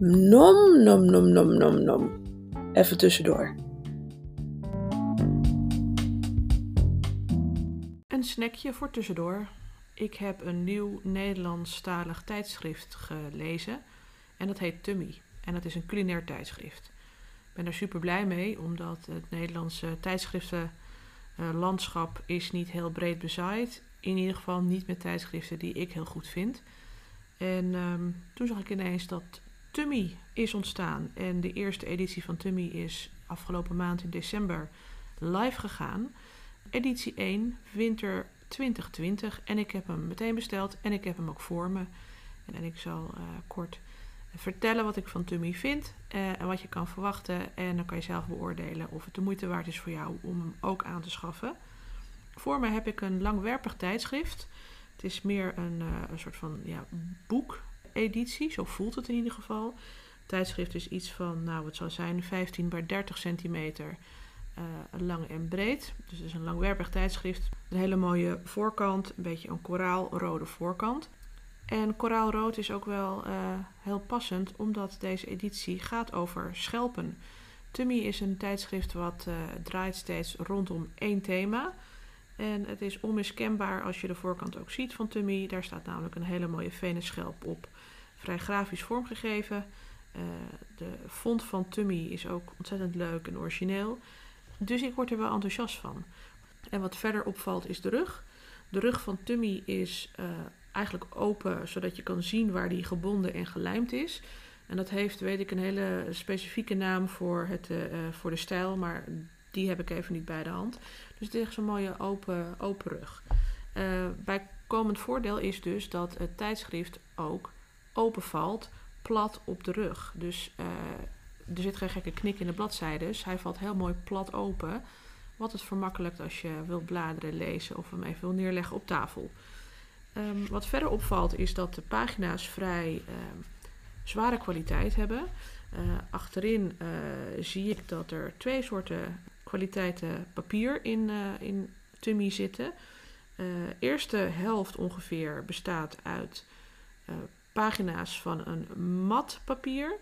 Nom, nom, nom, nom, nom, nom. Even tussendoor. Een snackje voor tussendoor. Ik heb een nieuw Nederlandstalig tijdschrift gelezen en dat heet Tummy. En dat is een culinair tijdschrift. Ik ben er super blij mee, omdat het Nederlandse tijdschriftenlandschap is niet heel breed bezaaid. In ieder geval niet met tijdschriften die ik heel goed vind. En ehm, toen zag ik ineens dat Tummy is ontstaan. En de eerste editie van Tummy is afgelopen maand in december live gegaan. Editie 1, winter 2020. En ik heb hem meteen besteld en ik heb hem ook voor me. En ik zal uh, kort vertellen wat ik van Tummy vind uh, en wat je kan verwachten. En dan kan je zelf beoordelen of het de moeite waard is voor jou om hem ook aan te schaffen. Voor me heb ik een langwerpig tijdschrift. Het is meer een, uh, een soort van ja, boekeditie, zo voelt het in ieder geval. Het tijdschrift is iets van, nou het zal zijn, 15 bij 30 centimeter uh, lang en breed. Dus het is een langwerpig tijdschrift. Een hele mooie voorkant, een beetje een koraalrode voorkant. En koraalrood is ook wel uh, heel passend, omdat deze editie gaat over schelpen. Tummy is een tijdschrift wat uh, draait steeds rondom één thema. En het is onmiskenbaar als je de voorkant ook ziet van Tummy. Daar staat namelijk een hele mooie venenschelp op. Vrij grafisch vormgegeven. Uh, de font van Tummy is ook ontzettend leuk en origineel. Dus ik word er wel enthousiast van. En wat verder opvalt is de rug. De rug van Tummy is uh, eigenlijk open, zodat je kan zien waar die gebonden en gelijmd is. En dat heeft, weet ik, een hele specifieke naam voor, het, uh, voor de stijl, maar die heb ik even niet bij de hand. Dus het is echt zo'n mooie open, open rug. Uh, bijkomend voordeel is dus dat het tijdschrift ook open valt, plat op de rug. Dus uh, er zit geen gekke knik in de bladzijdes. Hij valt heel mooi plat open. Wat het vermakkelijkt als je wilt bladeren, lezen of hem even wil neerleggen op tafel. Um, wat verder opvalt is dat de pagina's vrij uh, zware kwaliteit hebben. Uh, achterin uh, zie ik dat er twee soorten kwaliteiten papier in, in Tummy zitten. Eerste helft ongeveer bestaat uit pagina's van een mat papier.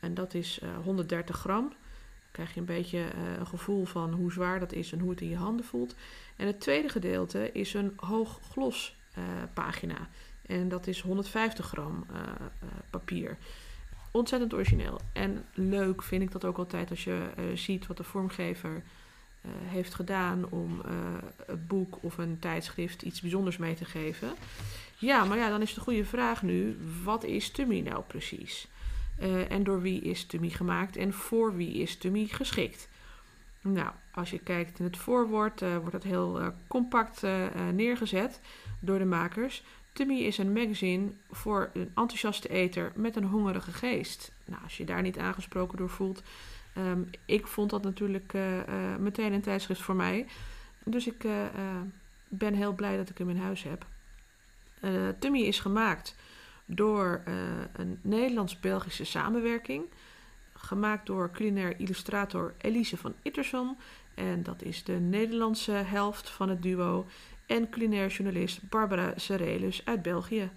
En dat is 130 gram. Dan krijg je een beetje uh, een gevoel van hoe zwaar dat is en hoe het in je handen voelt. En het tweede gedeelte is een hoog glos uh, pagina. En dat is 150 gram papier. Ontzettend origineel. En leuk vind ik dat ook altijd als je ziet wat de vormgever heeft gedaan om het boek of een tijdschrift iets bijzonders mee te geven. Ja, maar ja, dan is de goede vraag nu: wat is Tummy nou precies? Uh, en door wie is Tummy gemaakt en voor wie is Tummy geschikt? Nou, als je kijkt in het voorwoord, uh, wordt dat heel uh, compact neergezet door de makers. Tummy is een magazine voor een enthousiaste eter met een hongerige geest. Nou, als je daar niet aangesproken door voelt. Um, ik vond dat natuurlijk meteen een tijdschrift voor mij. Dus ik ben heel blij dat ik hem in huis heb. Tummy is gemaakt door een Nederlands-Belgische samenwerking. Gemaakt door culinair illustrator Elise van Itterson. En dat is de Nederlandse helft van het duo. En culinair journalist Barbara Serelus uit België.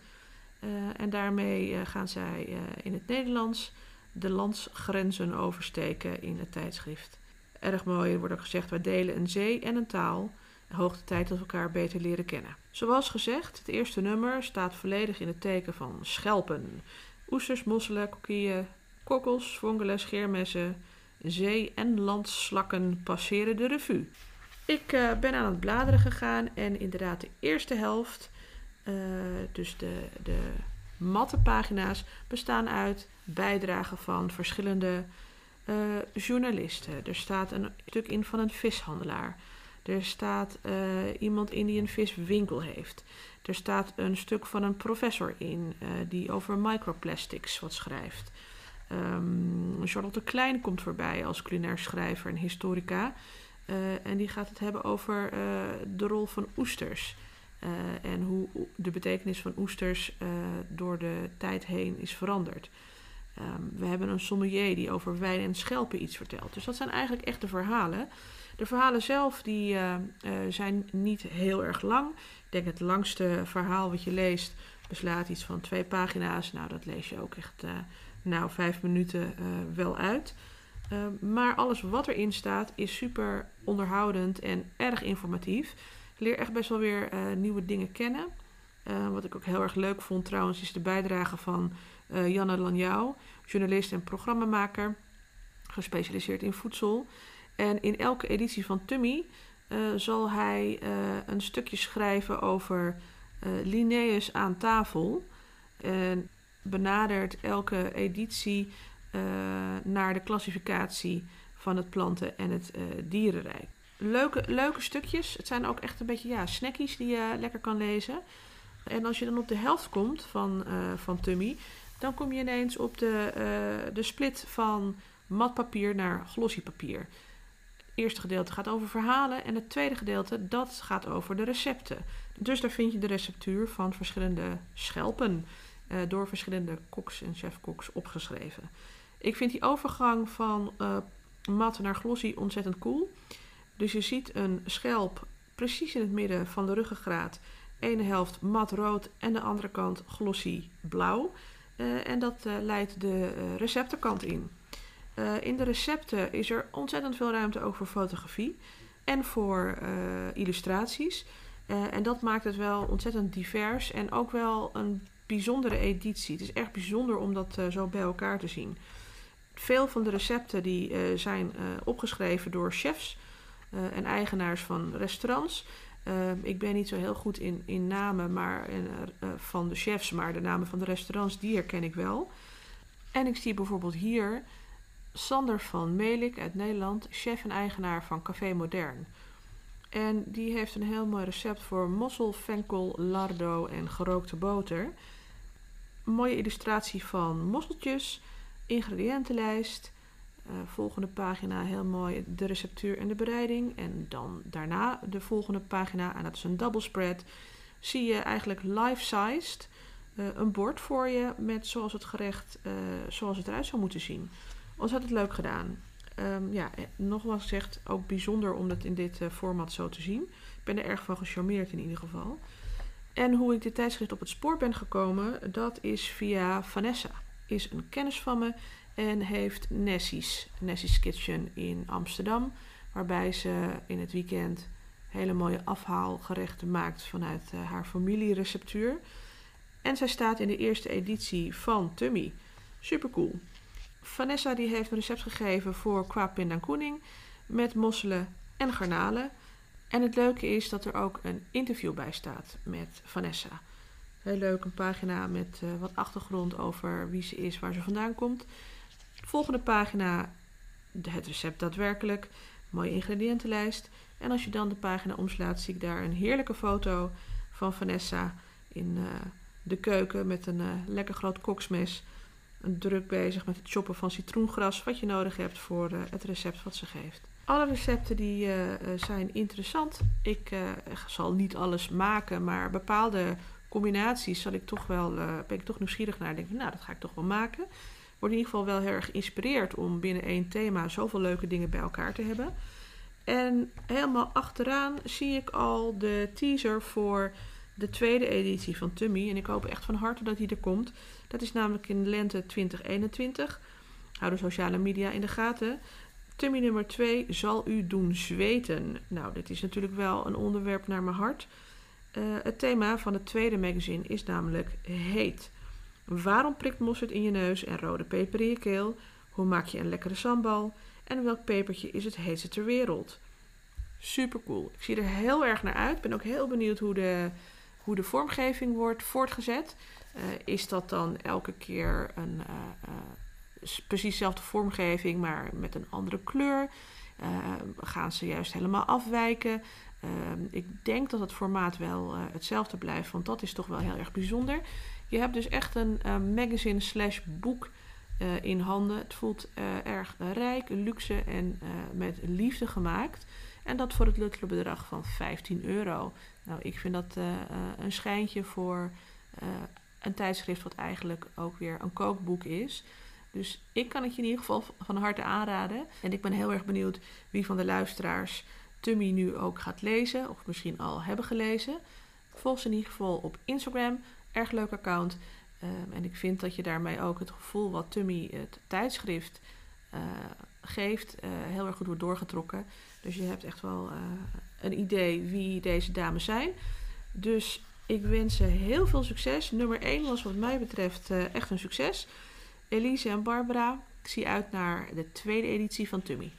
En daarmee gaan zij in het Nederlands de landsgrenzen oversteken in het tijdschrift. Erg mooi, wordt ook gezegd, wij delen een zee en een taal. Hoogte tijd dat we elkaar beter leren kennen. Zoals gezegd, het eerste nummer staat volledig in het teken van schelpen. Oesters, mosselen, kokieën, kokkels, vongelen, scheermessen, zee- en landslakken passeren de revue. Ik uh, ben aan het bladeren gegaan en inderdaad de eerste helft, uh, dus de, de matte pagina's, bestaan uit bijdragen van verschillende uh, journalisten. Er staat een stuk in van een vishandelaar. Er staat uh, iemand in die een viswinkel heeft. Er staat een stuk van een professor in uh, die over microplastics wat schrijft. Um, Charlotte Klein komt voorbij als culinair schrijver en historica. En die gaat het hebben over de rol van oesters. En hoe de betekenis van oesters door de tijd heen is veranderd. Um, we hebben een sommelier die over wijn en schelpen iets vertelt. Dus dat zijn eigenlijk echte verhalen. De verhalen zelf die, uh, zijn niet heel erg lang. Ik denk het langste verhaal wat je leest beslaat iets van twee pagina's. Nou, dat lees je ook echt nou vijf minuten wel uit. maar alles wat erin staat is super onderhoudend en erg informatief. Leer echt best wel weer nieuwe dingen kennen. wat ik ook heel erg leuk vond trouwens is de bijdrage van Janne Lanjou, journalist en programmamaker, gespecialiseerd in voedsel. En in elke editie van Tummy uh, zal hij uh, een stukje schrijven over uh, Linnaeus aan tafel. En benadert elke editie naar de klassificatie van het planten- en het dierenrijk. Leuke, leuke stukjes. Het zijn ook echt een beetje ja, snackies die je lekker kan lezen. En als je dan op de helft komt van, van Tummy, dan kom je ineens op de, de split van matpapier naar glossy papier eerste gedeelte gaat over verhalen en het tweede gedeelte dat gaat over de recepten. Dus daar vind je de receptuur van verschillende schelpen uh, door verschillende koks en chefkoks opgeschreven. Ik vind die overgang van mat naar glossy ontzettend cool. Dus je ziet een schelp precies in het midden van de ruggengraat. Ene helft mat rood en de andere kant glossy blauw. Uh, en dat leidt de receptenkant in. Uh, in de recepten is er ontzettend veel ruimte ook voor fotografie en voor uh, illustraties. Uh, en dat maakt het wel ontzettend divers en ook wel een bijzondere editie. Het is echt bijzonder om dat zo bij elkaar te zien. Veel van de recepten die zijn opgeschreven door chefs en eigenaars van restaurants. ik ben niet zo heel goed in, in namen maar, en, van de chefs, maar de namen van de restaurants, die herken ik wel. En ik zie bijvoorbeeld hier Sander van Melik uit Nederland, chef en eigenaar van Café Modern. En die heeft een heel mooi recept voor mossel, venkel, lardo en gerookte boter. Mooie illustratie van mosseltjes, ingrediëntenlijst. Uh, volgende pagina heel mooi de receptuur en de bereiding. En dan daarna de volgende pagina, en dat is een double spread. Zie je eigenlijk life-sized uh, een bord voor je met zoals het gerecht, uh, zoals het eruit zou moeten zien ontzettend leuk gedaan. Um, ja, eh, nogmaals gezegd, ook bijzonder om het in dit format zo te zien. Ik ben er erg van gecharmeerd in ieder geval. En hoe ik dit tijdschrift op het spoor ben gekomen, dat is via Vanessa. Is een kennis van me en heeft Nessie's, Nessie's Kitchen in Amsterdam. Waarbij ze in het weekend hele mooie afhaalgerechten maakt vanuit uh, haar familiereceptuur. En zij staat in de eerste editie van Tummy. Super cool. Vanessa die heeft een recept gegeven voor qua pindakoening met mosselen en garnalen. En het leuke is dat er ook een interview bij staat met Vanessa. Heel leuk, een pagina met uh, wat achtergrond over wie ze is, waar ze vandaan komt. Volgende pagina, het recept daadwerkelijk, mooie ingrediëntenlijst. En als je dan de pagina omslaat, zie ik daar een heerlijke foto van Vanessa in uh, de keuken met een uh, lekker groot koksmes druk bezig met het choppen van citroengras, wat je nodig hebt voor uh, het recept wat ze geeft. Alle recepten die zijn interessant. Ik zal niet alles maken, maar bepaalde combinaties zal ik toch wel, ben ik toch nieuwsgierig naar. Denk, nou, dat ga ik toch wel maken. Word in ieder geval wel heel erg geïnspireerd om binnen één thema zoveel leuke dingen bij elkaar te hebben. En helemaal achteraan zie ik al de teaser voor de tweede editie van Tummy. En ik hoop echt van harte dat die er komt. Dat is namelijk in lente 2021. Hou de sociale media in de gaten. Tummy nummer 2 zal u doen zweten. Nou, dit is natuurlijk wel een onderwerp naar mijn hart. Uh, het thema van het tweede magazine is namelijk heet. Waarom prikt mosterd in je neus en rode peper in je keel? Hoe maak je een lekkere sambal? En welk pepertje is het heetste ter wereld? Super cool. Ik zie er heel erg naar uit. Ben ook heel benieuwd hoe de, hoe de vormgeving wordt voortgezet. Uh, is dat dan elke keer een uh, precies dezelfde vormgeving, maar met een andere kleur? gaan ze juist helemaal afwijken? Ik denk dat het formaat wel hetzelfde blijft, want dat is toch wel heel erg bijzonder. Je hebt dus echt een magazine slash boek in handen. Het voelt erg rijk, luxe en met liefde gemaakt. En dat voor het luttele bedrag van 15 euro. Nou, ik vind dat een schijntje voor een tijdschrift wat eigenlijk ook weer een kookboek is. Dus ik kan het je in ieder geval van harte aanraden. En ik ben heel erg benieuwd wie van de luisteraars Tummy nu ook gaat lezen. Of misschien al hebben gelezen. Volg ze in ieder geval op Instagram. Erg leuk account. Ehm, en ik vind dat je daarmee ook het gevoel wat Tummy het tijdschrift eh, geeft, eh, heel erg goed wordt doorgetrokken. Dus je hebt echt wel eh, een idee wie deze dames zijn. Dus ik wens ze heel veel succes. Nummer 1 was wat mij betreft echt een succes. Elise en Barbara, ik zie uit naar de tweede editie van Tummy.